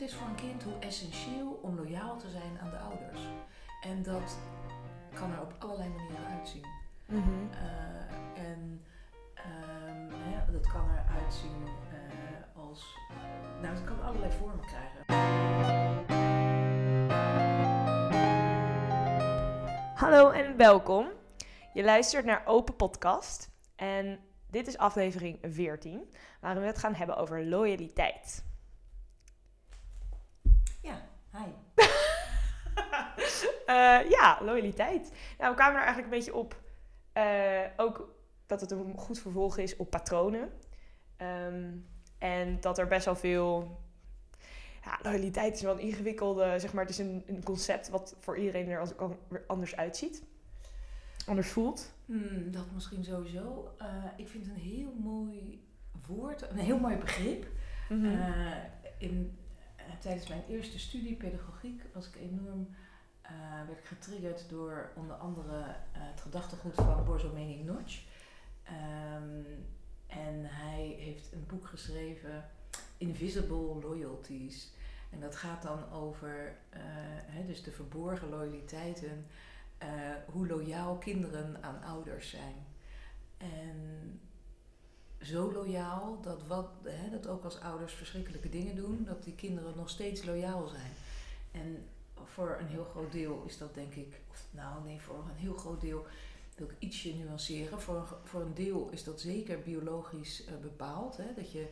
het is voor een kind hoe essentieel om loyaal te zijn aan de ouders. En dat kan er op allerlei manieren uitzien. Mhm. Eh, en ehm, hè, dat kan eruit zien eh, als. Nou, het kan allerlei vormen krijgen. Hallo en welkom. Je luistert naar Open Podcast. En dit is aflevering 14, waarin we het gaan hebben over loyaliteit. Ja, hi. Eh, ja, loyaliteit. Nou, we kwamen er eigenlijk een beetje op. eh, ook dat het een goed vervolg is op patronen. Ehm, en dat er best wel veel. Ja, loyaliteit is wel een ingewikkelde. Zeg maar, het is een, een concept wat voor iedereen er als, anders uitziet. Anders voelt. Hmm, dat misschien sowieso. Eh, ik vind het een heel mooi woord, een heel mooi begrip. Mhm. In, tijdens mijn eerste studie pedagogiek was ik enorm, eh, werd getriggerd door onder andere eh, het gedachtegoed van Borzomeni Notch. Ehm, en hij heeft een boek geschreven, Invisible Loyalties. En dat gaat dan over eh, dus de verborgen loyaliteiten, eh, hoe loyaal kinderen aan ouders zijn. En zo loyaal dat, wat, hè, dat ook als ouders verschrikkelijke dingen doen, dat die kinderen nog steeds loyaal zijn. En voor een heel groot deel is dat denk ik, of nou nee, voor een heel groot deel wil ik ietsje nuanceren. Voor een, voor een deel is dat zeker biologisch eh, bepaald. Hè, dat je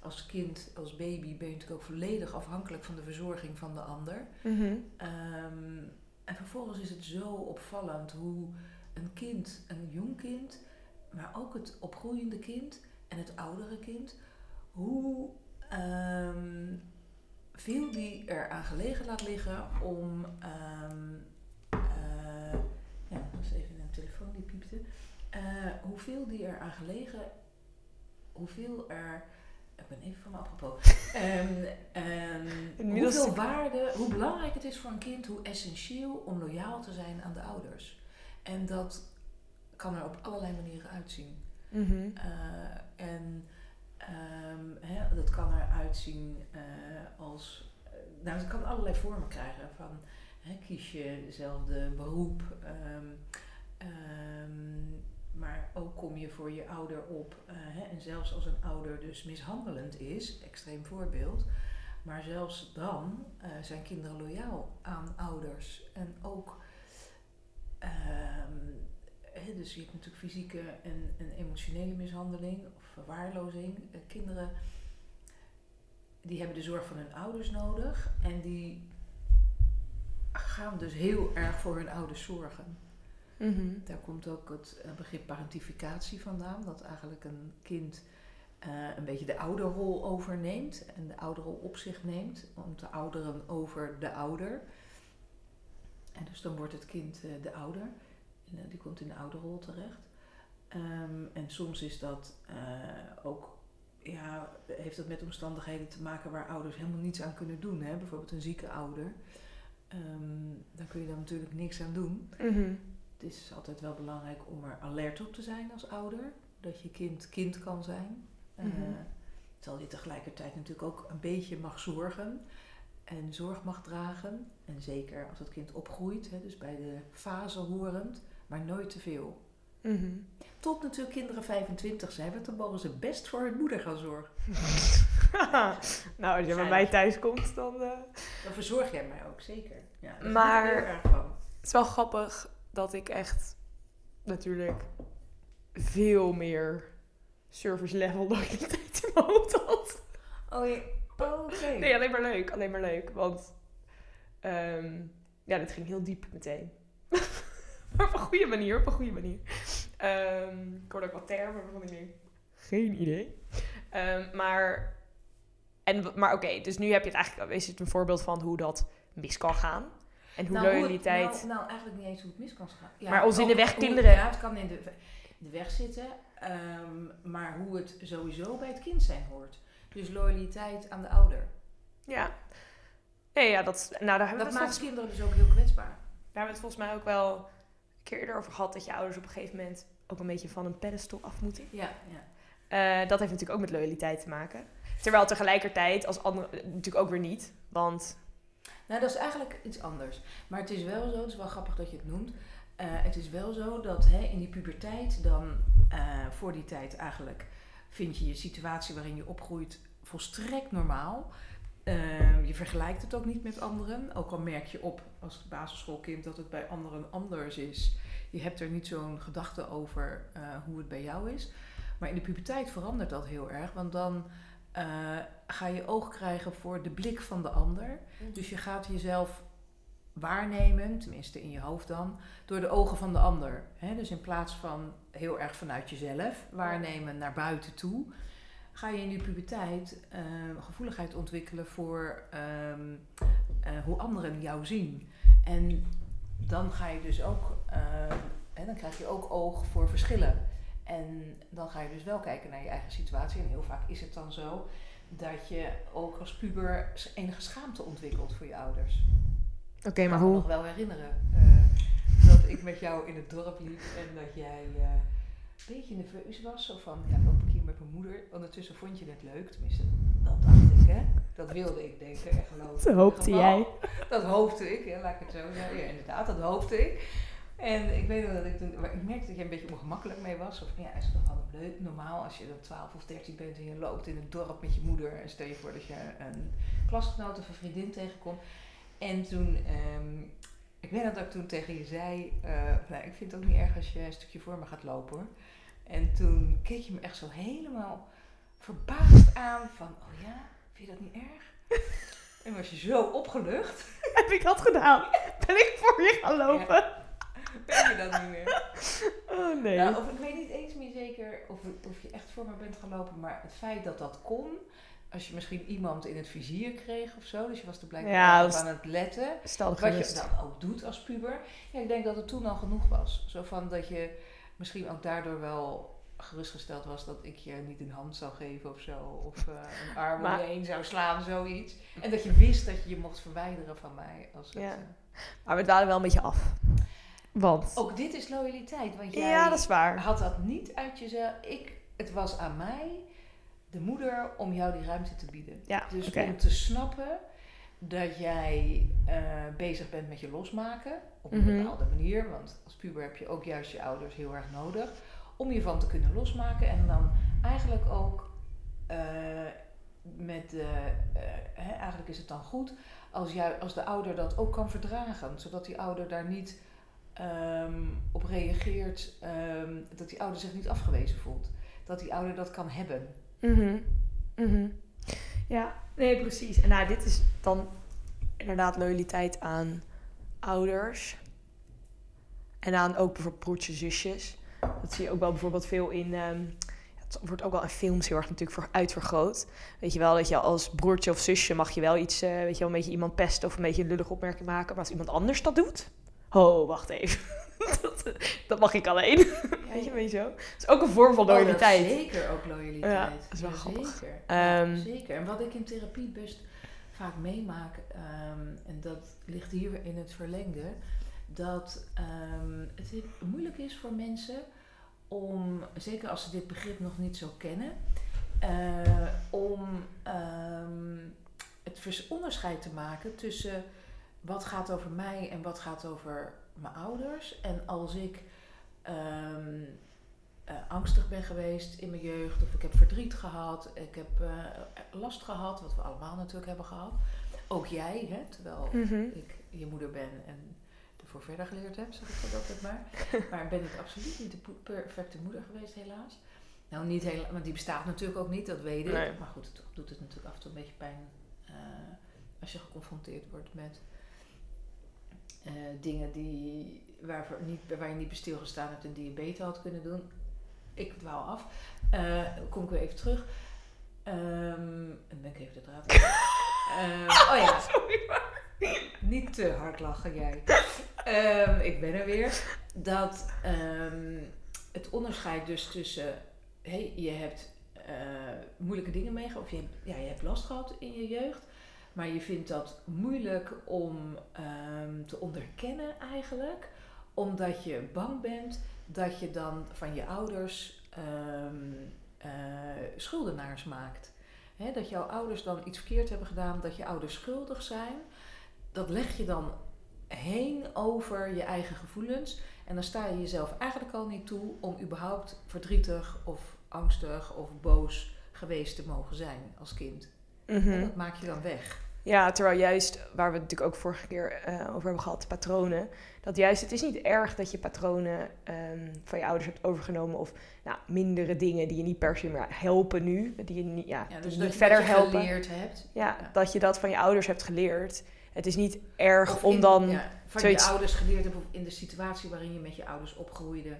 als kind, als baby, ben je natuurlijk ook volledig afhankelijk van de verzorging van de ander. Mhm. Ehm, en vervolgens is het zo opvallend hoe een kind, een jong kind, maar ook het opgroeiende kind en het oudere kind, hoe ehm, veel die er aan gelegen laat liggen om. ehm, eh, ja, dat was even een telefoon die piepte. Eh, hoeveel die er aan gelegen, hoeveel er. Ik ben even van me apropos. Ehm, hoeveel waarde, hoe belangrijk het is voor een kind, hoe essentieel om loyaal te zijn aan de ouders. En dat kan er op allerlei manieren uitzien. Mhm. Eh, en ehm, hè, dat kan eruit zien eh, als. eh, nou, het kan allerlei vormen krijgen. Van hè, kies je dezelfde beroep. ehm, ehm, maar ook kom je voor je ouder op. hè, en zelfs als een ouder dus mishandelend is, extreem voorbeeld. Maar zelfs dan zijn kinderen loyaal aan ouders. En ook. Hè, dus je hebt natuurlijk fysieke en, en emotionele mishandeling of verwaarlozing. Eh, kinderen die hebben de zorg van hun ouders nodig en die gaan dus heel erg voor hun ouders zorgen. Mhm. Daar komt ook het eh, begrip parentificatie vandaan, dat eigenlijk een kind eh, een beetje de ouderrol overneemt en de ouderrol op zich neemt, om te ouderen over de ouder. En dus dan wordt het kind de ouder, die komt in de ouderrol terecht. Ehm, en soms is dat eh, ook, ja, heeft dat met omstandigheden te maken waar ouders helemaal niets aan kunnen doen. Hè? Bijvoorbeeld een zieke ouder. Ehm, daar kun je dan natuurlijk niks aan doen. Mhm. Het is altijd wel belangrijk om er alert op te zijn als ouder. Dat je kind kind kan zijn. Mhm. terwijl je tegelijkertijd natuurlijk ook een beetje mag zorgen. En zorg mag dragen. En zeker als het kind opgroeit. Hè, dus bij de fase horend. Maar nooit te veel. Mhm. Tot natuurlijk kinderen 25 zijn. Want dan mogen ze best voor hun moeder gaan zorgen. nou, als je bij mij thuis komt, dan... eh, Dan verzorg jij mij ook, zeker. Ja, daar Maar- ik heel erg van. Het is wel grappig dat ik echt natuurlijk veel meer service level loyaliteit in mijn hoofd had. Oh, oh, oké. Nee, alleen maar leuk. Alleen maar leuk. Want ehm, ja, dit ging heel diep meteen. Maar op een goede manier, op een goede manier. Ehm, ik hoorde ook wat termen waarvan ik denk, geen idee. Ehm, maar en, maar oké, dus nu heb je het eigenlijk, is het een voorbeeld van hoe dat mis kan gaan. En hoe Nou, het- loyaliteit... nou, nou, eigenlijk niet eens hoe het mis kan gaan. Ja, Maar ons in de weg hoe- kinderen- Ja, het kan in de, de weg zitten. ehm, maar hoe het sowieso bij het kind zijn hoort. Dus loyaliteit aan de ouder. Ja. Nee, ja, dat, nou, daar hebben, Dat we het maakt volgens, kinderen dus ook heel kwetsbaar. daar hebben we het volgens mij ook wel een keer eerder over gehad. Dat je ouders op een gegeven moment ook een beetje van een pedestal af moeten. Ja, ja. Eh, dat heeft natuurlijk ook met loyaliteit te maken. Terwijl tegelijkertijd als andere natuurlijk ook weer niet. Want Nou, dat is eigenlijk iets anders. Maar het is wel zo, het is wel grappig dat je het noemt. Eh, het is wel zo dat hè, in die puberteit dan eh, voor die tijd eigenlijk vind je je situatie waarin je opgroeit volstrekt normaal. Ehm, je vergelijkt het ook niet met anderen. Ook al merk je op als basisschoolkind dat het bij anderen anders is. Je hebt er niet zo'n gedachte over eh, hoe het bij jou is. Maar in de puberteit verandert dat heel erg. Want dan eh, ga je oog krijgen voor de blik van de ander. Dus je gaat jezelf waarnemen, tenminste in je hoofd dan, door de ogen van de ander. Dus in plaats van heel erg vanuit jezelf waarnemen naar buiten toe, ga je in die puberteit eh, gevoeligheid ontwikkelen voor ehm, eh, hoe anderen jou zien. En dan ga je dus ook, ehm, dan krijg je ook oog voor verschillen. En dan ga je dus wel kijken naar je eigen situatie. En heel vaak is het dan zo dat je ook als puber enige schaamte ontwikkelt voor je ouders. Oké, Ik maar kan me hoe? nog wel herinneren eh, dat ik met jou in het dorp liep en dat jij eh, beetje nerveus was. Zo van, ja, loop ik hier met mijn moeder. Ondertussen vond je het leuk, tenminste, dat dacht ik, hè. Dat wilde ik denken en geloven. Dat hoopte jij. Dat hoopte ik, ja, laat ik het zo zeggen. Ja, inderdaad, dat hoopte ik. En ik weet nog dat ik toen, ik merkte dat je een beetje ongemakkelijk mee was. Of ja, is het toch wel leuk, normaal als je dan 12 of 13 bent en je loopt in het dorp met je moeder. En stel je voor dat je een klasgenoot of een vriendin tegenkomt. En toen, ehm, ik weet dat ik toen tegen je zei, eh, nou, ik vind het ook niet erg als je een stukje voor me gaat lopen hoor. En toen keek je me echt zo helemaal verbaasd aan van, oh ja, vind je dat niet erg? En was je zo opgelucht. Heb ik dat gedaan? Ben ik voor je gaan lopen? Weet je dat niet meer? Oh nee. Nou, of ik weet niet eens meer zeker of, of je echt voor me bent gelopen, maar het feit dat dat kon, als je misschien iemand in het vizier kreeg of zo, dus je was er blijkbaar Ja, op aan het letten, Stel wat je dan ook doet als puber. Ja, ik denk dat het toen al genoeg was. Zo van dat je misschien ook daardoor wel gerustgesteld was dat ik je niet een hand zou geven of zo, of eh, een arm om Maar- je heen zou slaan, zoiets. En dat je wist dat je je mocht verwijderen van mij. Als het, Ja. eh, Maar we dwalen wel een beetje af. Want... Ook dit is loyaliteit, want jij ja, dat is waar. had dat niet uit jezelf. Ik, het was aan mij, de moeder, om jou die ruimte te bieden. Ja, Dus om te snappen dat jij eh, bezig bent met je losmaken. Op een Mhm. bepaalde manier. Want als puber heb je ook juist je ouders heel erg nodig. Om je van te kunnen losmaken. En dan eigenlijk ook eh, met de... eh, hè, eigenlijk is het dan goed als, jou, als de ouder dat ook kan verdragen. Zodat die ouder daar niet ehm, op reageert. ehm, dat die ouder zich niet afgewezen voelt. Dat die ouder dat kan hebben. Mhm. Mhm. Ja, nee, precies. En nou, dit is dan inderdaad loyaliteit aan ouders. En aan ook bijvoorbeeld broertjes, zusjes. Dat zie je ook wel bijvoorbeeld veel in... ehm, het wordt ook wel in films heel erg natuurlijk voor uitvergroot. Weet je wel, dat je als broertje of zusje mag je wel iets... eh, weet je wel, een beetje iemand pesten of een beetje een lullige opmerking maken. Maar als iemand anders dat doet... Oh, wacht even. dat, eh, dat mag ik alleen. Weet je, weet je zo. Dat is ook een vorm van Oh, dat is loyaliteit. zeker ook loyaliteit. Ja, dat is wel grappig. Zeker. Ja, Ehm, zeker. En wat ik in therapie best vaak meemaak, ehm, en dat ligt hier in het verlengde, dat ehm, het moeilijk is voor mensen om, zeker als ze dit begrip nog niet zo kennen, eh, om ehm, het onderscheid te maken tussen wat gaat over mij en wat gaat over mijn ouders. En als ik ehm, eh, angstig ben geweest in mijn jeugd, of ik heb verdriet gehad, ik heb eh, last gehad, wat we allemaal natuurlijk hebben gehad. Ook jij, hè, terwijl Mhm. ik je moeder ben en ervoor verder geleerd heb, zeg ik dat altijd maar. Maar ben ik absoluut niet de perfecte moeder geweest, helaas. Nou, niet helemaal, want die bestaat natuurlijk ook niet, dat weet ik. Nee. Maar goed, toch doet het natuurlijk af en toe een beetje pijn eh, als je geconfronteerd wordt met eh, dingen die, waarvoor niet, waar je niet bij stilgestaan hebt en die je beter had kunnen doen. Ik dwaal af. Eh, kom ik weer even terug. Dan ben ik even de draad. Ehm, oh ja, niet te hard lachen jij. Ehm, ik ben er weer. Dat het onderscheid dus tussen... Hey, je hebt eh, moeilijke dingen meegemaakt. Of je, hebt- ja, je hebt last gehad in je jeugd. Maar je vindt dat moeilijk om ehm, te onderkennen eigenlijk. Omdat je bang bent dat je dan van je ouders ehm, eh, schuldenaars maakt. dat jouw ouders dan iets verkeerd hebben gedaan, dat je ouders schuldig zijn, dat leg je dan heen over je eigen gevoelens. En dan sta je jezelf eigenlijk al niet toe om überhaupt verdrietig of angstig of boos geweest te mogen zijn als kind. Mhm. Dat maak je dan weg. Ja, terwijl juist, waar we het natuurlijk ook vorige keer eh, over hebben gehad, patronen. Dat juist, het is niet erg dat je patronen ehm, van je ouders hebt overgenomen. Of nou, mindere dingen die je niet per se meer helpen nu. Die je niet, ja, dus dat niet je verder je helpen. geleerd hebt. Ja, Ja. dat je dat van je ouders hebt geleerd. Het is niet erg om dan... ja, van zoiets- je ouders geleerd hebt of in de situatie waarin je met je ouders opgroeide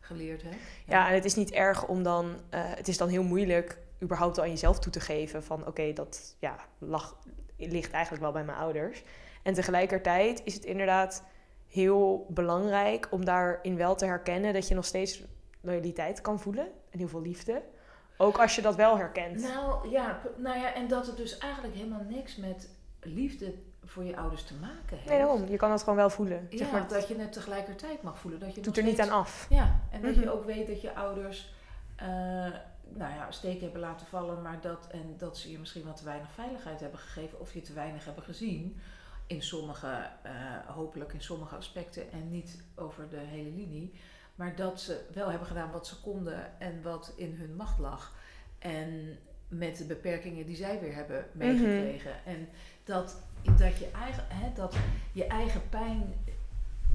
geleerd hebt. Ja, en het is niet erg om dan... eh, het is dan heel moeilijk überhaupt aan jezelf toe te geven van... Oké, dat ja, lag, ligt eigenlijk wel bij mijn ouders. En tegelijkertijd is het inderdaad heel belangrijk om daarin wel te herkennen... dat je nog steeds loyaliteit kan voelen en heel veel liefde. Ook als je dat wel herkent. Nou ja, nou ja, en dat het dus eigenlijk helemaal niks met liefde voor je ouders te maken heeft. nee, daarom. Je kan dat gewoon wel voelen. Ja, zeg maar, dat je het tegelijkertijd mag voelen. Dat je doet er niet aan af. Ja, en dat Mhm. je ook weet dat je ouders eh, nou ja, steken hebben laten vallen, maar dat, en dat ze je misschien wat te weinig veiligheid hebben gegeven of je te weinig hebben gezien. In sommige, eh, hopelijk in sommige aspecten en niet over de hele linie. Maar dat ze wel hebben gedaan wat ze konden en wat in hun macht lag. En met de beperkingen die zij weer hebben meegekregen. En dat, dat, je eigen, hè, dat je eigen pijn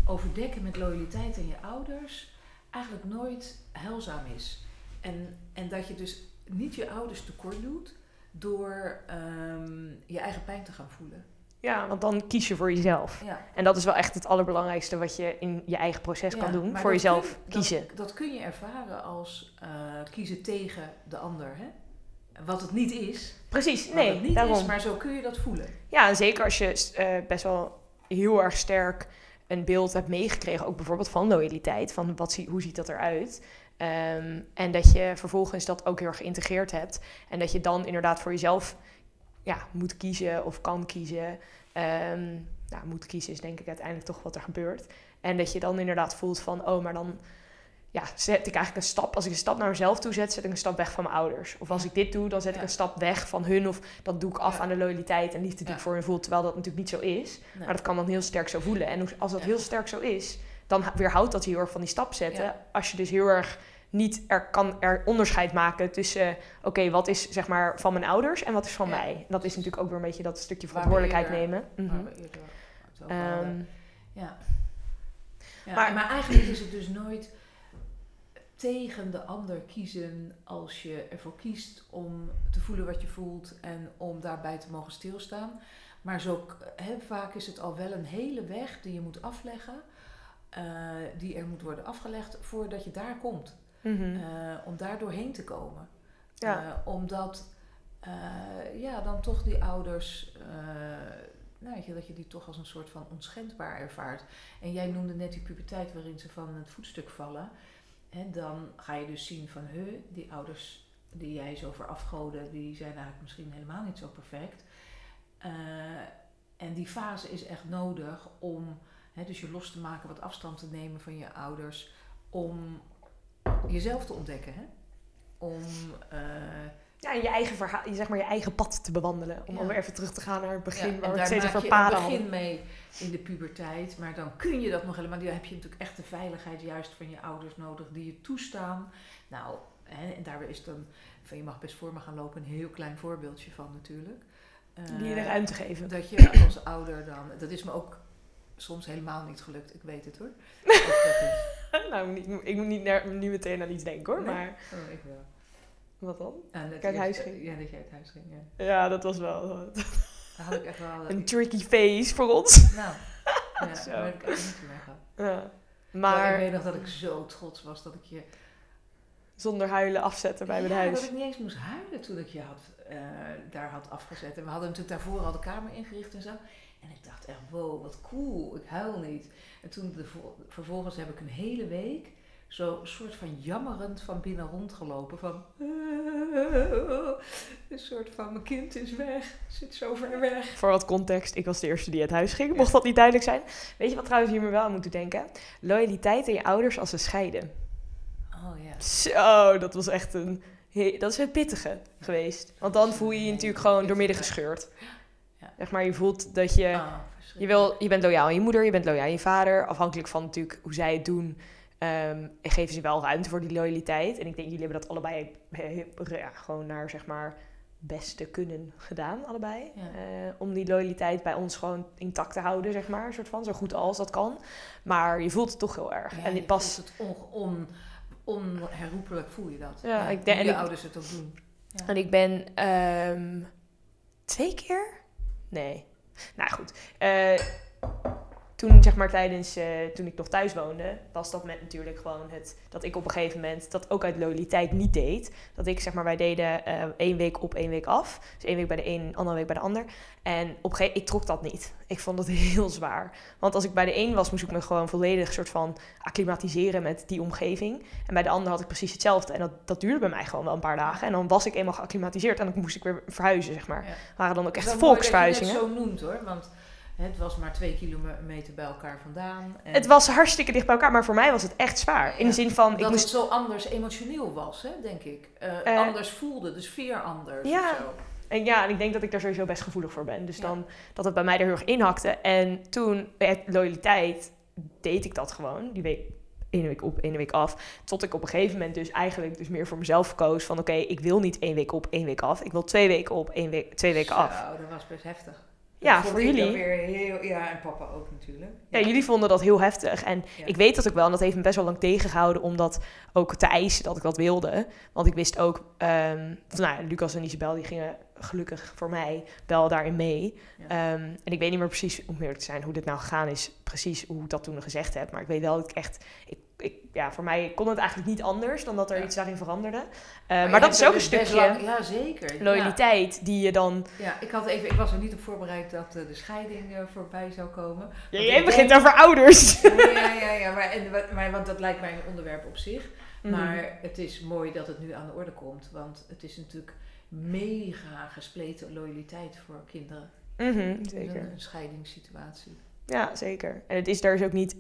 overdekken met loyaliteit aan je ouders eigenlijk nooit heilzaam is. En, en dat je dus niet je ouders tekort doet door ehm, je eigen pijn te gaan voelen. Ja, want dan kies je voor jezelf. Ja. En dat is wel echt het allerbelangrijkste wat je in je eigen proces Ja, kan doen. Voor jezelf kun- kiezen. Dat, dat kun je ervaren als eh, kiezen tegen de ander. Hè? Wat het niet is. Precies, nee, het niet daarom. is, maar zo kun je dat voelen. Ja, en zeker als je eh, best wel heel erg sterk een beeld hebt meegekregen, ook bijvoorbeeld van loyaliteit, van wat zie, hoe ziet dat eruit. Ehm, en dat je vervolgens dat ook heel erg geïntegreerd hebt. En dat je dan inderdaad voor jezelf ja, moet kiezen of kan kiezen. Ehm, nou, moet kiezen is denk ik uiteindelijk toch wat er gebeurt. En dat je dan inderdaad voelt van, oh, maar dan ja, zet ik eigenlijk een stap. Als ik een stap naar mezelf toe zet, zet ik een stap weg van mijn ouders. Of als ik dit doe, dan zet ik een stap weg van hun. Of dat doe ik af Ja. aan de loyaliteit en liefde die Ja. ik voor hun voel. Terwijl dat natuurlijk niet zo is. Nee. Maar dat kan dan heel sterk zo voelen. En als dat heel sterk zo is, dan weerhoudt dat je heel erg van die stap zetten. Ja. Als je dus heel erg niet er kan er onderscheid maken tussen, oké, wat is zeg maar van mijn ouders en wat is van Ja. mij. Dat is natuurlijk ook weer een beetje dat stukje verantwoordelijkheid eerder- nemen. Mhm. eerder. Ehm, Ja. ja Maar- maar, eigenlijk is het dus nooit tegen de ander kiezen als je ervoor kiest om te voelen wat je voelt en om daarbij te mogen stilstaan. Maar zo vaak is het al wel een hele weg die je moet afleggen, eh, die er moet worden afgelegd voordat je daar komt. mhm. Eh, om daar doorheen te komen. Ja. Eh, omdat ja, dan toch die ouders, nou, weet je, dat je die toch als een soort van onschendbaar ervaart. En jij noemde net die puberteit waarin ze van het voetstuk vallen. En dan ga je dus zien van, he, die ouders die jij zo verafgoden, die zijn eigenlijk misschien helemaal niet zo perfect. En die fase is echt nodig om dus je los te maken, wat afstand te nemen van je ouders, om jezelf te ontdekken. Hè? Om, eh, Ja, en je eigen verhaal, je, zeg maar je eigen pad te bewandelen. Om Ja. alweer even terug te gaan naar het begin, ja, waar en we het steeds over paden begin mee in de puberteit, maar dan kun je dat nog helemaal. Dan heb je natuurlijk echt de veiligheid juist van je ouders nodig die je toestaan. Nou, hè, en daar is dan van je mag best voor me gaan lopen, een heel klein voorbeeldje van natuurlijk. Die je de Eh, ruimte geven. Dat je als ouder dan, dat is me ook soms helemaal niet gelukt, ik weet het hoor. Dat dat nou, niet- ik moet niet naar- nu meteen aan iets denken hoor, Nee? maar oh, ik wel. wat dan? Ah, dat huis ging. Ja, dat jij het huis ging, ja. Ja, dat was wel Daar had ik echt wel... een tricky face voor ons. nou, ja, Zo. daar heb ik echt niet mee gehad. Ja. Maar ik weet nog dat ik zo trots was dat ik je... zonder huilen afzetten bij mijn ja, huis. dat ik niet eens moest huilen toen ik je had, eh, daar had afgezet. En we hadden natuurlijk daarvoor al de kamer ingericht en zo. En ik dacht echt, wow, wat cool, ik huil niet. En toen de, vervolgens heb ik een hele week zo soort van jammerend van binnen rondgelopen. Van, een soort van, mijn kind is weg, zit zo ver weg. Voor wat context, ik was de eerste die uit huis ging. Mocht dat niet duidelijk zijn. Weet je wat trouwens hier me wel aan moet denken? Loyaliteit aan je ouders als ze scheiden. Oh ja. Zo, dat was echt een dat is het pittige geweest. Want dan voel je je natuurlijk gewoon doormidden gescheurd. Ja. Zeg maar, je voelt dat je... Ah, Je, wil, je bent loyaal aan je moeder, je bent loyaal aan je vader. Afhankelijk van natuurlijk hoe zij het doen, ehm, geven ze wel ruimte voor die loyaliteit. En ik denk, jullie hebben dat allebei ja, gewoon naar zeg maar beste kunnen gedaan, allebei. Ja. Eh, om die loyaliteit bij ons gewoon intact te houden, zeg maar. Soort van, zo goed als dat kan. Maar je voelt het toch heel erg. Ja, en dit pas... voelt het on, on, onherroepelijk voel je dat. Ja, ik denk- en je ik- ouders het ook doen. En ik ben ehm, twee keer? Nee. Nou goed. Eh, toen zeg maar tijdens, eh, toen ik nog thuis woonde, was dat met natuurlijk gewoon het, dat ik op een gegeven moment dat ook uit loyaliteit niet deed. Dat ik zeg maar, wij deden eh één week op, één week af. Dus één week bij de een, andere week bij de ander. En op een gegeven ik trok dat niet. Ik vond het heel zwaar. Want als ik bij de een was, moest ik me gewoon volledig soort van acclimatiseren met die omgeving. En bij de ander had ik precies hetzelfde. En dat, dat duurde bij mij gewoon wel een paar dagen. En dan was ik eenmaal geacclimatiseerd en dan moest ik weer verhuizen, zeg maar. Ja. waren dan ook echt mooi dat je volksverhuizingen. het zo noemt hoor, want het was maar twee kilometer bij elkaar vandaan. En Het was hartstikke dicht bij elkaar, maar voor mij was het echt zwaar. In Ja. de zin van, ik dat moest... het zo anders emotioneel was, hè, denk ik. Eh, Eh, anders voelde, de sfeer anders ja. of zo. En ja, en ik denk dat ik daar sowieso best gevoelig voor ben. Dus Ja. dan dat het bij mij er heel erg inhakte. En toen, bij loyaliteit, deed ik dat gewoon. Die week, ene week op, ene week af. Tot ik op een gegeven moment dus eigenlijk dus meer voor mezelf koos. Van oké, ik wil niet één week op, één week af. Ik wil twee weken op, één week, twee weken af. Zo, dat was best heftig. Ja, voor jullie. Weer heel, ja, en papa ook natuurlijk. Ja, jullie vonden dat heel heftig. En Ja. ik weet dat ook wel. En dat heeft me best wel lang tegengehouden om dat ook te eisen dat ik dat wilde. Want ik wist ook... ehm, nou, Lucas en Isabel die gingen gelukkig voor mij wel daarin mee. Ja. Ehm, en ik weet niet meer precies, om eerlijk te zijn, hoe dit nou gegaan is. Precies hoe ik dat toen gezegd heb. Maar ik weet wel dat ik echt... Ik, ik, ja, voor mij kon het eigenlijk niet anders dan dat er Ja. iets daarin veranderde. Eh, Maar maar dat is ook een stukje lang- ja, zeker. loyaliteit die je dan... Ja, ja, ik, had even, ik was er niet op voorbereid dat eh, de scheiding eh, voorbij zou komen. Ja, jij begint denk- over ouders. Ja, ja, ja, ja maar, en, maar, want dat lijkt mij een onderwerp op zich. Mhm. Maar het is mooi dat het nu aan de orde komt. Want het is natuurlijk mega gespleten loyaliteit voor kinderen. Mhm, In zeker. Een scheidingssituatie. Ja, zeker. En het is daar dus ook niet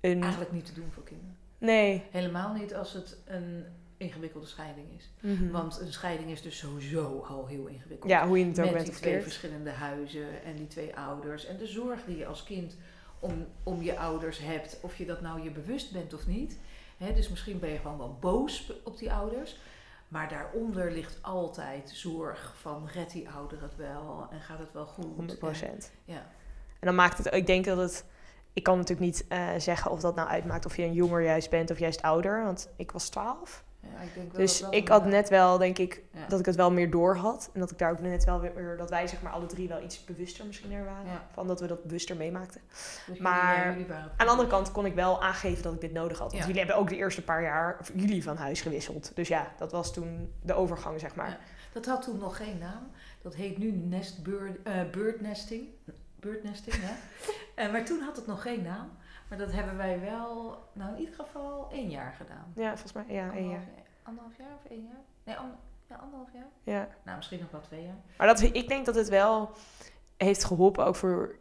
een... Eigenlijk niet te doen voor kinderen. Nee. Helemaal niet als het een ingewikkelde scheiding is. Mhm. Want een scheiding is dus sowieso al heel ingewikkeld. Ja, hoe je het ook Met bent die twee verkeerd. verschillende huizen en die twee ouders. En de zorg die je als kind om, om je ouders hebt. Of je dat nou je bewust bent of niet. Dus misschien ben je gewoon wel boos op die ouders. Maar daaronder ligt altijd zorg van red die ouder het wel en gaat het wel goed. 100 procent. En- ja. En dan maakt het... Ik denk dat het... Ik kan natuurlijk niet eh, zeggen of dat nou uitmaakt of je een jonger juist bent of juist ouder. Want ik was 12. Ja, ik denk wel Dus dat ik had net wel, denk ik, Ja. dat ik het wel meer door had. En dat ik daar ook net wel weer... Dat wij zeg maar alle drie wel iets bewuster misschien er waren. Ja. Van dat we dat bewuster meemaakten. Dus jullie- maar Aan de andere kant kon ik wel aangeven dat ik dit nodig had. Want jullie hebben ook de eerste paar jaar of jullie van huis gewisseld. Dus ja, dat was toen de overgang, zeg maar. Dat had toen nog geen naam. Dat heet nu nest bird, eh, birdnesting. Birdnesting, ja. Eh, maar toen had het nog geen naam. Maar dat hebben wij wel, nou in ieder geval één jaar gedaan. Ja, volgens mij, ja, één jaar. Anderhalf, jaar of één jaar? Nee, ander, ja, anderhalf jaar. Ja. Nou, misschien nog wel twee jaar. Maar dat, ik denk dat het wel heeft geholpen ook voor...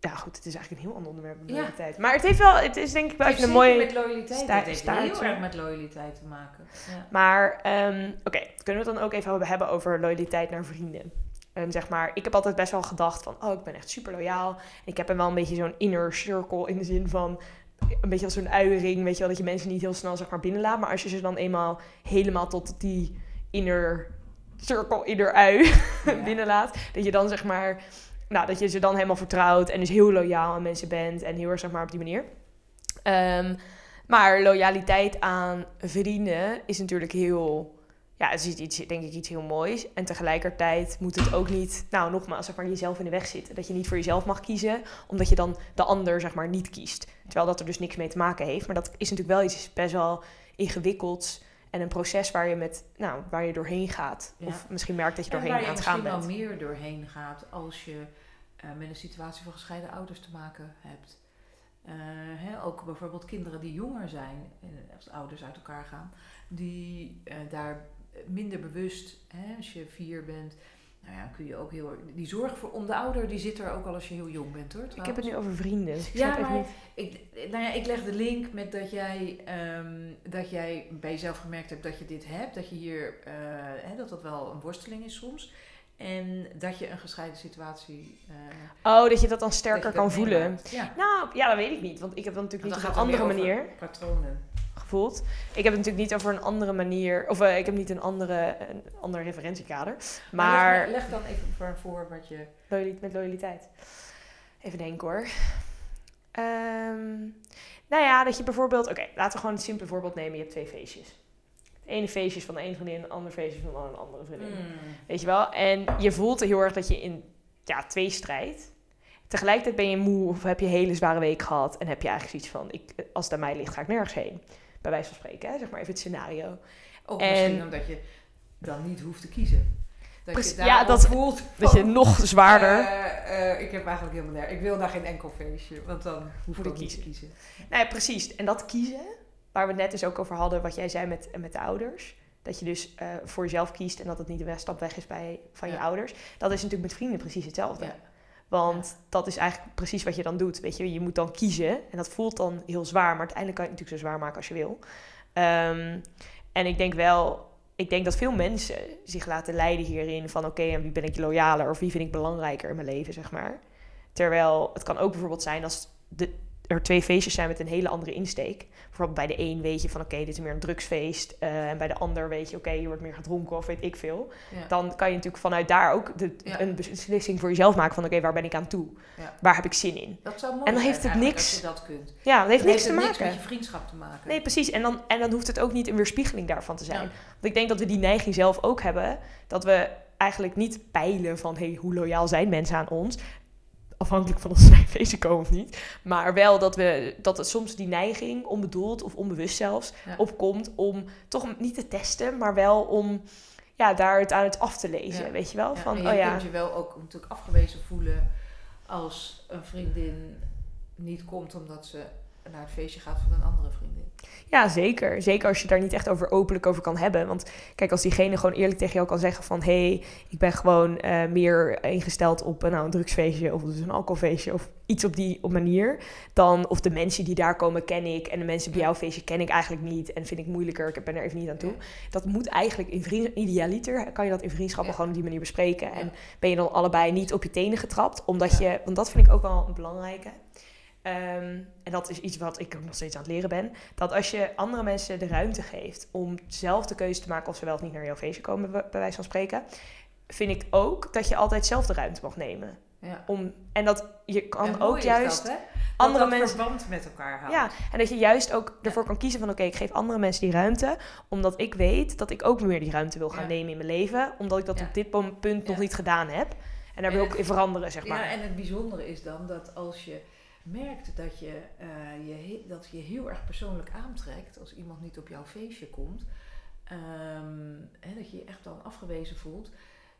Ja, goed, het is eigenlijk een heel ander onderwerp dan Ja. loyaliteit. Maar het heeft wel, het is denk ik wel even een zeker mooi... met loyaliteit. sta- het heeft heel erg met loyaliteit te maken. Ja. Maar, ehm, oké, kunnen we het dan ook even hebben over loyaliteit naar vrienden? Ehm, zeg maar, ik heb altijd best wel gedacht van, oh, ik ben echt super loyaal. Ik heb er wel een beetje zo'n inner circle in de zin van, een beetje als zo'n uiering, weet je wel, dat je mensen niet heel snel zeg maar binnenlaat. Maar als je ze dan eenmaal helemaal tot die inner circle, inner ui binnenlaat, dat je dan zeg maar, nou, dat je ze dan helemaal vertrouwt en dus heel loyaal aan mensen bent en heel erg zeg maar op die manier. Ehm, maar loyaliteit aan vrienden is natuurlijk heel. Ja, het is iets, denk ik iets heel moois. En tegelijkertijd moet het ook niet, nou nogmaals, zeg maar, jezelf in de weg zitten. Dat je niet voor jezelf mag kiezen, omdat je dan de ander, zeg maar, niet kiest. Terwijl dat er dus niks mee te maken heeft. Maar dat is natuurlijk wel iets best wel ingewikkelds. En een proces waar je, met, nou, waar je doorheen gaat. Ja. Of misschien merkt dat je En doorheen waar je aan het gaan misschien bent. wel meer doorheen gaat als je eh, met een situatie van gescheiden ouders te maken hebt. Eh, hè, ook bijvoorbeeld kinderen die jonger zijn, eh, als ouders uit elkaar gaan, die eh, daar minder bewust, hè, als je vier bent, nou ja, kun je ook heel... Die zorg voor om de ouder, die zit er ook al als je heel jong bent, hoor. Ik heb het nu over vrienden. Dus ik Ja, maar- niet. Ik, nou ja, ik leg de link met dat jij, ehm, dat jij bij jezelf gemerkt hebt dat je dit hebt. Dat je hier, eh, hè, dat dat wel een worsteling is soms. En dat je een gescheiden situatie... eh, Oh, dat je dat dan sterker kan voelen. Ja. Nou, ja, dat weet ik niet. Want ik heb dat natuurlijk Want niet dan op een andere manier Patronen. Gevoeld. Ik heb het natuurlijk niet over een andere manier. Of eh, ik heb niet een andere, een ander referentiekader. Maar, leg, leg dan even voor, voor wat je... loyali- met loyaliteit. Even denken hoor. Ehm, nou ja, dat je bijvoorbeeld... Oké, laten we gewoon een simpel voorbeeld nemen. Je hebt twee feestjes. Het ene feestje is van de ene vriendin, het andere feestje is van een andere vriendin. Hmm. Weet je wel? En je voelt heel erg dat je in ja, twee strijd. Tegelijkertijd ben je moe of heb je een hele zware week gehad. En heb je eigenlijk zoiets van, ik, als het aan mij ligt, ga ik nergens heen. Bij wijze van spreken, hè? zeg maar even het scenario. Ook En- misschien omdat je dan niet hoeft te kiezen. Dat je ja, dat- voelt Dat je nog zwaarder... eh, eh, ik heb eigenlijk helemaal nergens... Ik wil naar geen enkel feestje, want dan hoef ik niet te kiezen. Ja, precies. En dat kiezen, waar we het net dus ook over hadden, wat jij zei met, met de ouders. Dat je dus eh, voor jezelf kiest en dat het niet een stap weg is bij, van je ouders. Dat is natuurlijk met vrienden precies hetzelfde. Ja. Want dat is eigenlijk precies wat je dan doet. Weet je, je moet dan kiezen. En dat voelt dan heel zwaar. Maar uiteindelijk kan je het natuurlijk zo zwaar maken als je wil. Ehm, en ik denk wel... Ik denk dat veel mensen zich laten leiden hierin van... Oké, en wie ben ik loyaler? Of wie vind ik belangrijker in mijn leven, zeg maar. Terwijl het kan ook bijvoorbeeld zijn als de, er twee feestjes zijn met een hele andere insteek. Bijvoorbeeld bij de een weet je van... Oké, dit is meer een drugsfeest. eh, en bij de ander weet je... Oké, hier wordt meer gedronken of weet ik veel Ja. dan kan je natuurlijk vanuit daar ook de, Ja. een beslissing voor jezelf maken van oké, waar ben ik aan toe? Ja. Waar heb ik zin in? Dat zou mooi En dan zijn heeft het niks- als je dat kunt. Ja, dat heeft Dan niks te maken. met je vriendschap te maken. Nee, precies. En dan, en dan hoeft het ook niet een weerspiegeling daarvan te zijn. Want ik denk dat we die neiging zelf ook hebben. Dat we eigenlijk niet peilen van hey, hoe loyaal zijn mensen aan ons. Afhankelijk van feestje komen of niet. Maar wel dat, we, dat het soms die neiging, onbedoeld of onbewust zelfs, Ja. opkomt om toch niet te testen, maar wel om ja, daar het aan het af te lezen. Ja. Weet je wel? Van, je oh ja. kunt je wel ook natuurlijk afgewezen voelen als een vriendin niet komt omdat ze naar het feestje gaat van een andere vriendin. Ja, zeker. Zeker als je daar niet echt over openlijk over kan hebben. Want kijk, als diegene gewoon eerlijk tegen jou kan zeggen van... hé, hey, ik ben gewoon eh, meer ingesteld op eh, nou, een drugsfeestje of dus een alcoholfeestje... of iets op die op manier. Dan, of de mensen die daar komen ken ik... en de mensen bij jouw feestje ken ik eigenlijk niet... en vind ik moeilijker, ik ben er even niet aan toe. Dat moet eigenlijk in vriend, idealiter... kan je dat in vriendschappen Ja. gewoon op die manier bespreken. Ja. En ben je dan allebei niet op je tenen getrapt. Omdat je... Want dat vind ik ook wel een belangrijke... Ehm, en dat is iets wat ik ook nog steeds aan het leren ben. Dat als je andere mensen de ruimte geeft om zelf de keuze te maken of ze wel of niet naar jouw feestje komen, bij wijze van spreken, vind ik ook dat je altijd zelf de ruimte mag nemen. Ja. Om, en dat je kan ook is juist dat, andere dat mensen. verband met elkaar houdt. Ja, en dat je juist ook ervoor Ja. kan kiezen van oké, ik geef andere mensen die ruimte. Omdat ik weet dat ik ook meer die ruimte wil gaan Ja. nemen in mijn leven. Omdat ik dat op dit punt nog niet gedaan heb. En daar En wil ik het- in veranderen, zeg maar. Ja, en het bijzondere is dan dat als je merkt dat je, eh, je, dat je heel erg persoonlijk aantrekt als iemand niet op jouw feestje komt, ehm, hè, dat je je echt dan afgewezen voelt,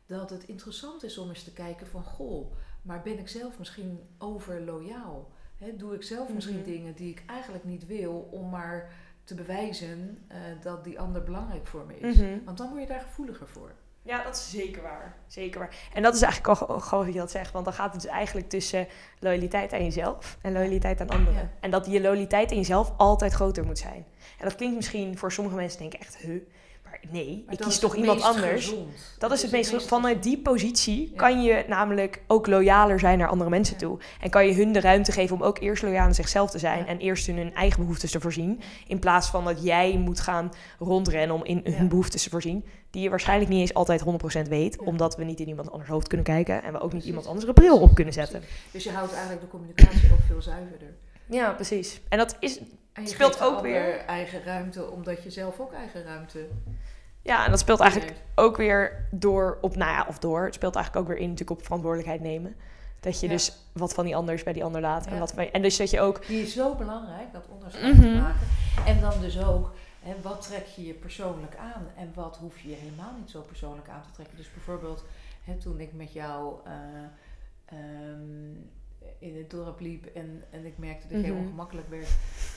dat het interessant is om eens te kijken van goh, maar ben ik zelf misschien over loyaal? Hè, doe ik zelf misschien Mhm. dingen die ik eigenlijk niet wil om maar te bewijzen eh, dat die ander belangrijk voor me is? Mhm. Want dan word je daar gevoeliger voor. Ja, dat is zeker waar. Zeker waar. En dat is eigenlijk al gewoon wat je dat zegt. Want dan gaat het dus eigenlijk tussen loyaliteit aan jezelf en loyaliteit aan anderen. Ja. En dat je loyaliteit aan jezelf altijd groter moet zijn. En dat klinkt misschien voor sommige mensen denken echt, huh, nee, Maar ik kies toch iemand anders. gezond. Dat is het meest, vanuit die positie Ja. kan je namelijk ook loyaler zijn naar andere mensen Ja. toe. En kan je hun de ruimte geven om ook eerst loyaal aan zichzelf te zijn Ja. en eerst hun, hun eigen behoeftes te voorzien. In plaats van dat jij moet gaan rondrennen om in hun behoeftes te voorzien. Die je waarschijnlijk niet eens altijd 100% weet, omdat we niet in iemand anders hoofd kunnen kijken en we ook niet Precies. iemand anders een bril op kunnen zetten. Dus je houdt eigenlijk de communicatie ook veel zuiverder. Ja, precies. En dat is, En je Speelt ook weer- eigen ruimte, omdat je zelf ook eigen ruimte ja, en dat speelt eigenlijk ook weer door op, nou ja, of door, het speelt eigenlijk ook weer in natuurlijk op verantwoordelijkheid nemen. Dat je Ja. dus wat van die anders bij die ander laat. En, wat van, en dus dat je ook Die is zo belangrijk, dat onderscheid Mhm. te maken. En dan dus ook, hè, wat trek je je persoonlijk aan en wat hoef je je helemaal niet zo persoonlijk aan te trekken. Dus bijvoorbeeld, hè, toen ik met jou eh, ehm, in het dorp liep en, en ik merkte dat jij Mhm. ongemakkelijk werd,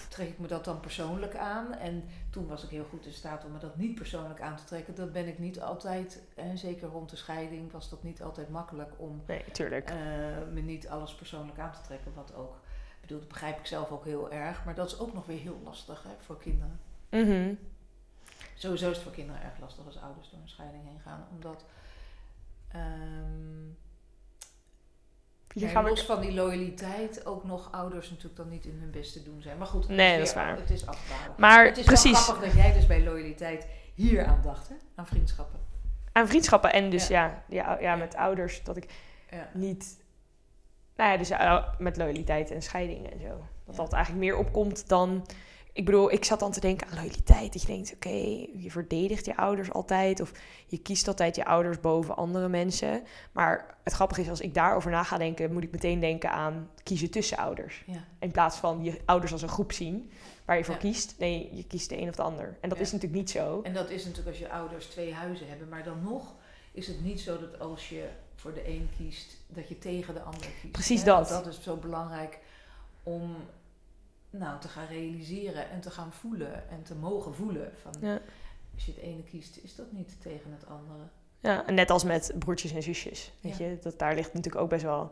trek ik me dat dan persoonlijk aan? En toen was ik heel goed in staat om me dat niet persoonlijk aan te trekken. Dat ben ik niet altijd, en zeker rond de scheiding was dat niet altijd makkelijk om Nee, tuurlijk. eh, me niet alles persoonlijk aan te trekken. Wat ook, ik bedoel, dat begrijp ik zelf ook heel erg. Maar dat is ook nog weer heel lastig hè, voor kinderen. Mhm. Sowieso is het voor kinderen erg lastig als ouders door een scheiding heen gaan. Omdat, ehm, Hier ja, gaan we... los van die loyaliteit ook nog ouders natuurlijk dan niet in hun best te doen zijn. Maar goed, het Nee, is dat is waar. Het is afdwalen. Maar het is wel precies, grappig dat jij dus bij loyaliteit hier aan dacht, hè? Aan vriendschappen. aan vriendschappen en dus Ja. ja, ja, ja, met ouders, dat ik Ja. niet... Nou ja, dus eh, met loyaliteit en scheiding en zo. Dat Ja. dat eigenlijk meer opkomt dan... Ik bedoel, ik zat dan te denken aan loyaliteit. Dat je denkt, oké, je verdedigt je ouders altijd. Of je kiest altijd je ouders boven andere mensen. Maar het grappige is, als ik daarover na ga denken... moet ik meteen denken aan kiezen tussen ouders. Ja. In plaats van je ouders als een groep zien waar je voor Ja. kiest. Nee, je kiest de een of de ander. En dat Ja. is natuurlijk niet zo. En dat is natuurlijk als je ouders twee huizen hebben. Maar dan nog is het niet zo dat als je voor de een kiest, dat je tegen de ander kiest. Precies hè? dat. Dat is zo belangrijk om nou, te gaan realiseren en te gaan voelen en te mogen voelen. Van, Ja. Als je het ene kiest, is dat niet tegen het andere. Ja, en net als met broertjes en zusjes. Weet Ja. je, dat daar ligt natuurlijk ook best wel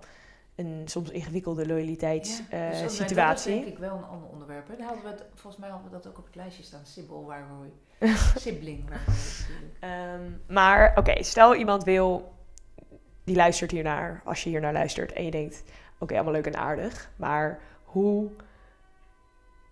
een soms ingewikkelde loyaliteitssituatie. Ja, dus dat- denk ik wel een ander onderwerp. Hè? Daar hadden we het, volgens mij hadden we dat ook op het lijstje staan. Sibyl, waar we Sibling, waar. Ehm, maar oké, stel iemand wil, die luistert hiernaar, als je hiernaar luistert en je denkt, oké, allemaal leuk en aardig, maar hoe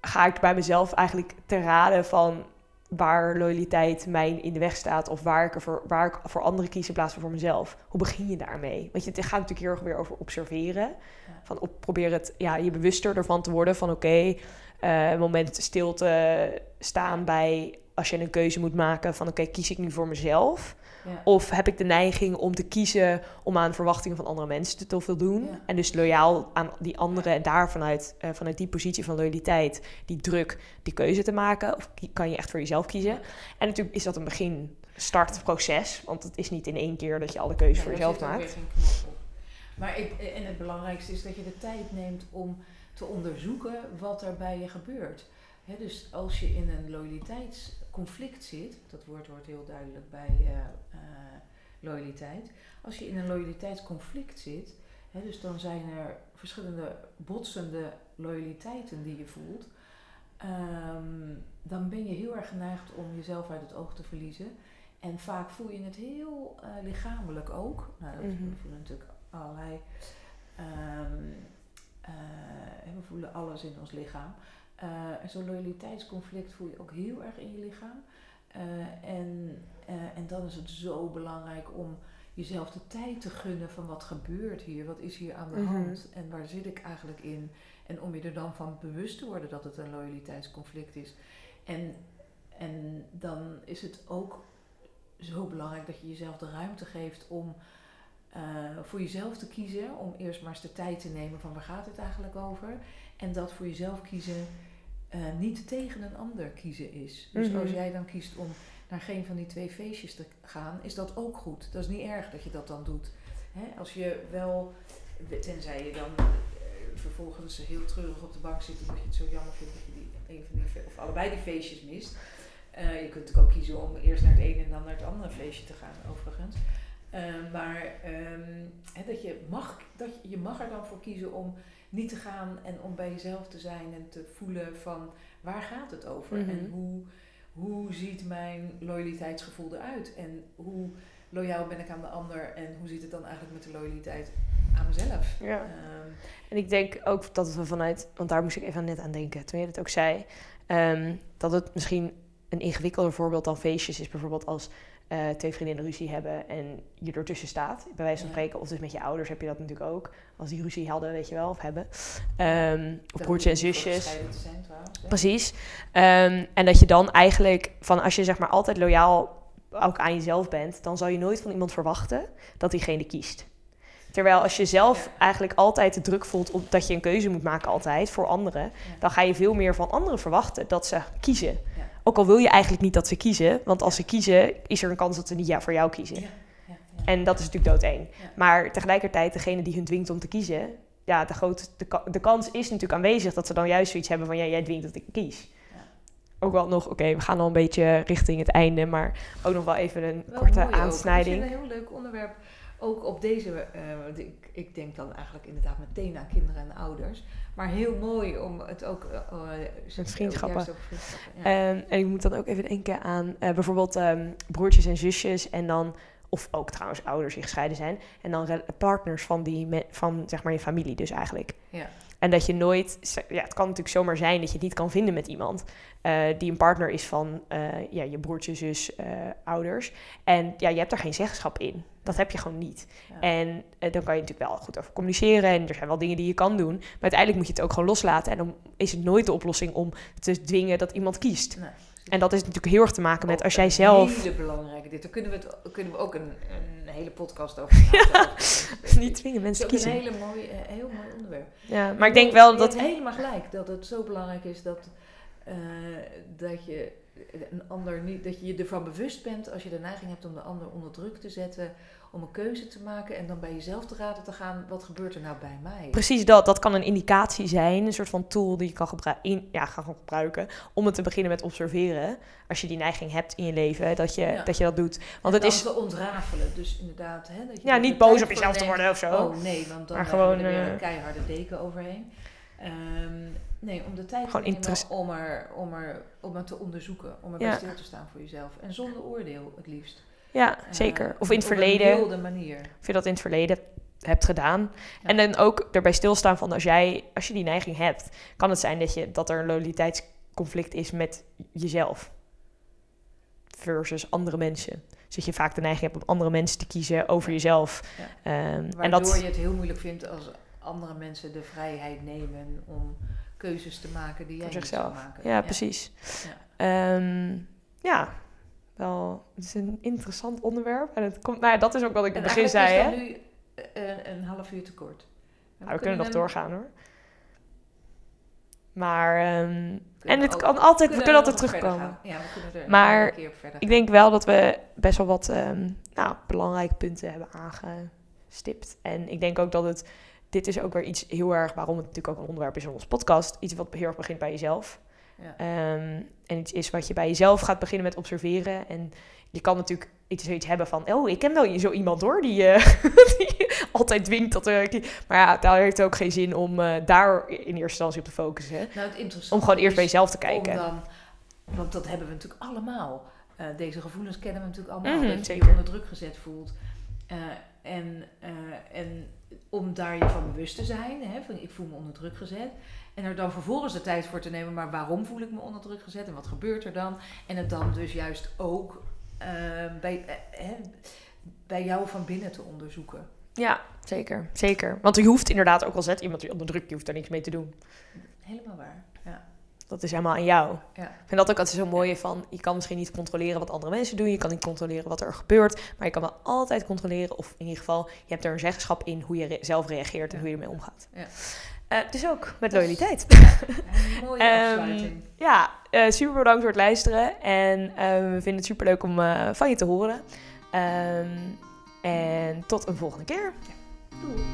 ga ik bij mezelf eigenlijk te raden van waar loyaliteit mij in de weg staat of waar ik, er voor, waar ik voor anderen kies in plaats van voor mezelf? Hoe begin je daarmee? Want je, het gaat natuurlijk heel erg weer over observeren. Van op, probeer het, ja, je bewuster ervan te worden van oké, eh, een moment stil te staan bij als je een keuze moet maken van oké, kies ik nu voor mezelf? Ja. Of heb ik de neiging om te kiezen om aan verwachtingen van andere mensen te- voldoen? Ja. En dus loyaal aan die anderen en daar vanuit, eh, vanuit die positie van loyaliteit, die druk, die keuze te maken? Of kan je echt voor jezelf kiezen? En natuurlijk is dat een begin, startproces, want het is niet in één keer dat je alle keuzes voor jezelf maakt. Maar ik, en het belangrijkste is dat je de tijd neemt om te onderzoeken wat er bij je gebeurt. Dus als je in een loyaliteitsconflict zit, dat woord wordt heel duidelijk bij eh, eh, loyaliteit. Als je in een loyaliteitsconflict zit, dus dan zijn er verschillende botsende loyaliteiten die je voelt. ehm, dan ben je heel erg geneigd om jezelf uit het oog te verliezen. En vaak voel je het heel eh, lichamelijk ook. Nou, dat, Mhm. we voelen natuurlijk allerlei. ehm, eh, we voelen alles in ons lichaam. En zo'n loyaliteitsconflict voel je ook heel erg in je lichaam. Eh, en, eh, en dan is het zo belangrijk om jezelf de tijd te gunnen van wat gebeurt hier, wat is hier aan de Mhm. hand en waar zit ik eigenlijk in. En om je er dan van bewust te worden dat het een loyaliteitsconflict is. En, en dan is het ook zo belangrijk dat je jezelf de ruimte geeft om voor jezelf te kiezen. Om eerst maar eens de tijd te nemen van waar gaat het eigenlijk over. En dat voor jezelf kiezen eh, niet tegen een ander kiezen is. Dus Mhm. als jij dan kiest om naar geen van die twee feestjes te gaan, is dat ook goed. Dat is niet erg dat je dat dan doet. Hè? Als je wel, tenzij je dan eh, vervolgens heel treurig op de bank zit omdat je het zo jammer vindt dat je die, een van die, of allebei die feestjes mist. Eh, je kunt natuurlijk ook kiezen om eerst naar het ene en dan naar het andere feestje te gaan, overigens. Maar ehm, hè, dat je, mag, dat je, je mag er dan voor kiezen om niet te gaan en om bij jezelf te zijn en te voelen van waar gaat het over Mhm. en hoe, hoe ziet mijn loyaliteitsgevoel eruit en hoe loyaal ben ik aan de ander en hoe zit het dan eigenlijk met de loyaliteit aan mezelf. Ja. Ehm, En ik denk ook dat we vanuit, want daar moest ik even net aan denken toen je het ook zei, ehm, dat het misschien een ingewikkelder voorbeeld dan feestjes is. Bijvoorbeeld als eh, twee vriendinnen ruzie hebben en je ertussen staat, bij wijze van spreken. Of dus met je ouders heb je dat natuurlijk ook. Als die ruzie hadden, weet je wel, of hebben. Ehm of daar broertje en zusjes. zijn trouwens. Precies. Ehm, en dat je dan eigenlijk, van als je zeg maar altijd loyaal ook aan jezelf bent, dan zal je nooit van iemand verwachten dat diegene kiest. Terwijl als je zelf Ja. eigenlijk altijd de druk voelt op dat je een keuze moet maken altijd voor anderen, Ja. dan ga je veel meer van anderen verwachten dat ze kiezen. Ook al wil je eigenlijk niet dat ze kiezen, want als ze kiezen, is er een kans dat ze niet ja voor jou kiezen. Ja, ja, ja. En dat is natuurlijk doodeng. Maar tegelijkertijd, degene die hun dwingt om te kiezen, ja, de, grote, de, ka- de kans is natuurlijk aanwezig dat ze dan juist zoiets hebben van ja, jij dwingt dat ik kies. Ja. Ook wel nog, oké, we gaan al een beetje richting het einde, maar ook nog wel even een Wel korte mooi ook. aansnijding. Ik vind het een heel leuk onderwerp. Ook op deze, eh, ik, ik denk dan eigenlijk inderdaad meteen aan kinderen en ouders. Maar heel mooi om het ook... eh, Met vriendschappen. over vriendschappen, ja. Ehm, en ik moet dan ook even denken aan eh, bijvoorbeeld ehm, broertjes en zusjes en dan, of ook trouwens ouders die gescheiden zijn, en dan partners van, die van zeg maar je familie dus eigenlijk. Ja. En dat je nooit, ja, het kan natuurlijk zomaar zijn dat je het niet kan vinden met iemand eh, die een partner is van eh, ja, je broertje, zus, eh, ouders. En ja, je hebt er geen zeggenschap in. Dat heb je gewoon niet. Ja. En dan kan je natuurlijk wel goed over communiceren. En er zijn wel dingen die je kan doen. Maar uiteindelijk moet je het ook gewoon loslaten. En dan is het nooit de oplossing om te dwingen dat iemand kiest. Nee. En dat is natuurlijk heel erg te maken met als jij zelf hele belangrijke dit. Daar kunnen we, het, kunnen we ook een, een hele podcast over maken. niet dwingen mensen Het is een kiezen. hele mooie, eh, heel mooi onderwerp. Ja, maar ik denk wel Je dat... hebt helemaal gelijk dat het zo belangrijk is dat, eh, dat je een ander niet, dat je je ervan bewust bent als je de neiging hebt om de ander onder druk te zetten, om een keuze te maken en dan bij jezelf te raden te gaan, wat gebeurt er nou bij mij? Precies dat. Dat kan een indicatie zijn. Een soort van tool die je kan in, ja, gaan gebruiken. Om het te beginnen met observeren. Als je die neiging hebt in je leven. Dat je, Ja. dat, je dat doet. Want het is... te ontrafelen. Dus inderdaad, hè, dat je Ja, er niet boos op jezelf te worden of zo. Oh nee, want dan Maar gewoon, er weer eh, een keiharde deken overheen. Ehm, nee, om de tijd Gewoon te nemen om, er, om, er, om het te onderzoeken. Om erbij Ja. stil te staan voor jezelf. En zonder oordeel het liefst. Ja, Eh, zeker. Of in het Op verleden. een wilde manier. Of je dat in het verleden hebt gedaan. Ja. En dan ook erbij stilstaan van als jij, als je die neiging hebt, kan het zijn dat, je, dat er een loyaliteitsconflict is met jezelf. Versus andere mensen. Dus dat je vaak de neiging hebt om andere mensen te kiezen over jezelf. Ja. En Waardoor dat, je het heel moeilijk vindt als andere mensen de vrijheid nemen om keuzes te maken die jij Voor niet zichzelf. maken. ja, precies. Ja. Ehm, ja, wel, het is een interessant onderwerp. En het komt, nou ja, dat is ook wat ik in het begin zei, is nu eh, een, een half uur te kort. Nou, we kunnen nog hem- doorgaan, hoor. Maar, ehm, en het ook- kan altijd, we kunnen altijd terugkomen. Ja, we kunnen er Maar een keer op verder Ik denk wel dat we best wel wat ehm, nou, belangrijke punten hebben aangestipt. En ik denk ook dat het, dit is ook weer iets heel erg, waarom het natuurlijk ook een onderwerp is in onze podcast, iets wat heel erg begint bij jezelf. Ja. Ehm, en iets is wat je bij jezelf gaat beginnen met observeren. En je kan natuurlijk iets, zoiets hebben van, oh, ik ken wel zo iemand hoor, die, eh, die altijd dwingt dat er... Maar ja, daar heeft het ook geen zin om eh, daar in eerste instantie op te focussen. Nou, het Om gewoon eerst bij jezelf te om kijken. dan, want dat hebben we natuurlijk allemaal. Eh, deze gevoelens kennen we natuurlijk allemaal. Mhm, dat je je onder druk gezet voelt. Eh, en, eh, en om daar je van bewust te zijn, hè, van ik voel me onder druk gezet. En er dan vervolgens de tijd voor te nemen, maar waarom voel ik me onder druk gezet en wat gebeurt er dan? En het dan dus juist ook eh, bij, hè, bij jou van binnen te onderzoeken. Ja, zeker. Zeker. Want je hoeft inderdaad, ook al zet iemand je onder druk, je hoeft daar niks mee te doen. Helemaal waar. Ja. Dat is helemaal aan jou. Ja. Ik vind dat ook altijd zo mooi van, je kan misschien niet controleren wat andere mensen doen, je kan niet controleren wat er gebeurt, maar je kan wel altijd controleren, of in ieder geval, je hebt er een zeggenschap in hoe je re- zelf reageert en Ja. hoe je ermee omgaat. Ja. Eh, dus ook met Dus- loyaliteit. Een mooie Ehm, afsluiting. Ja, eh, super bedankt voor het luisteren en eh, we vinden het super leuk om eh, van je te horen. Ehm, en tot een volgende keer. Doei.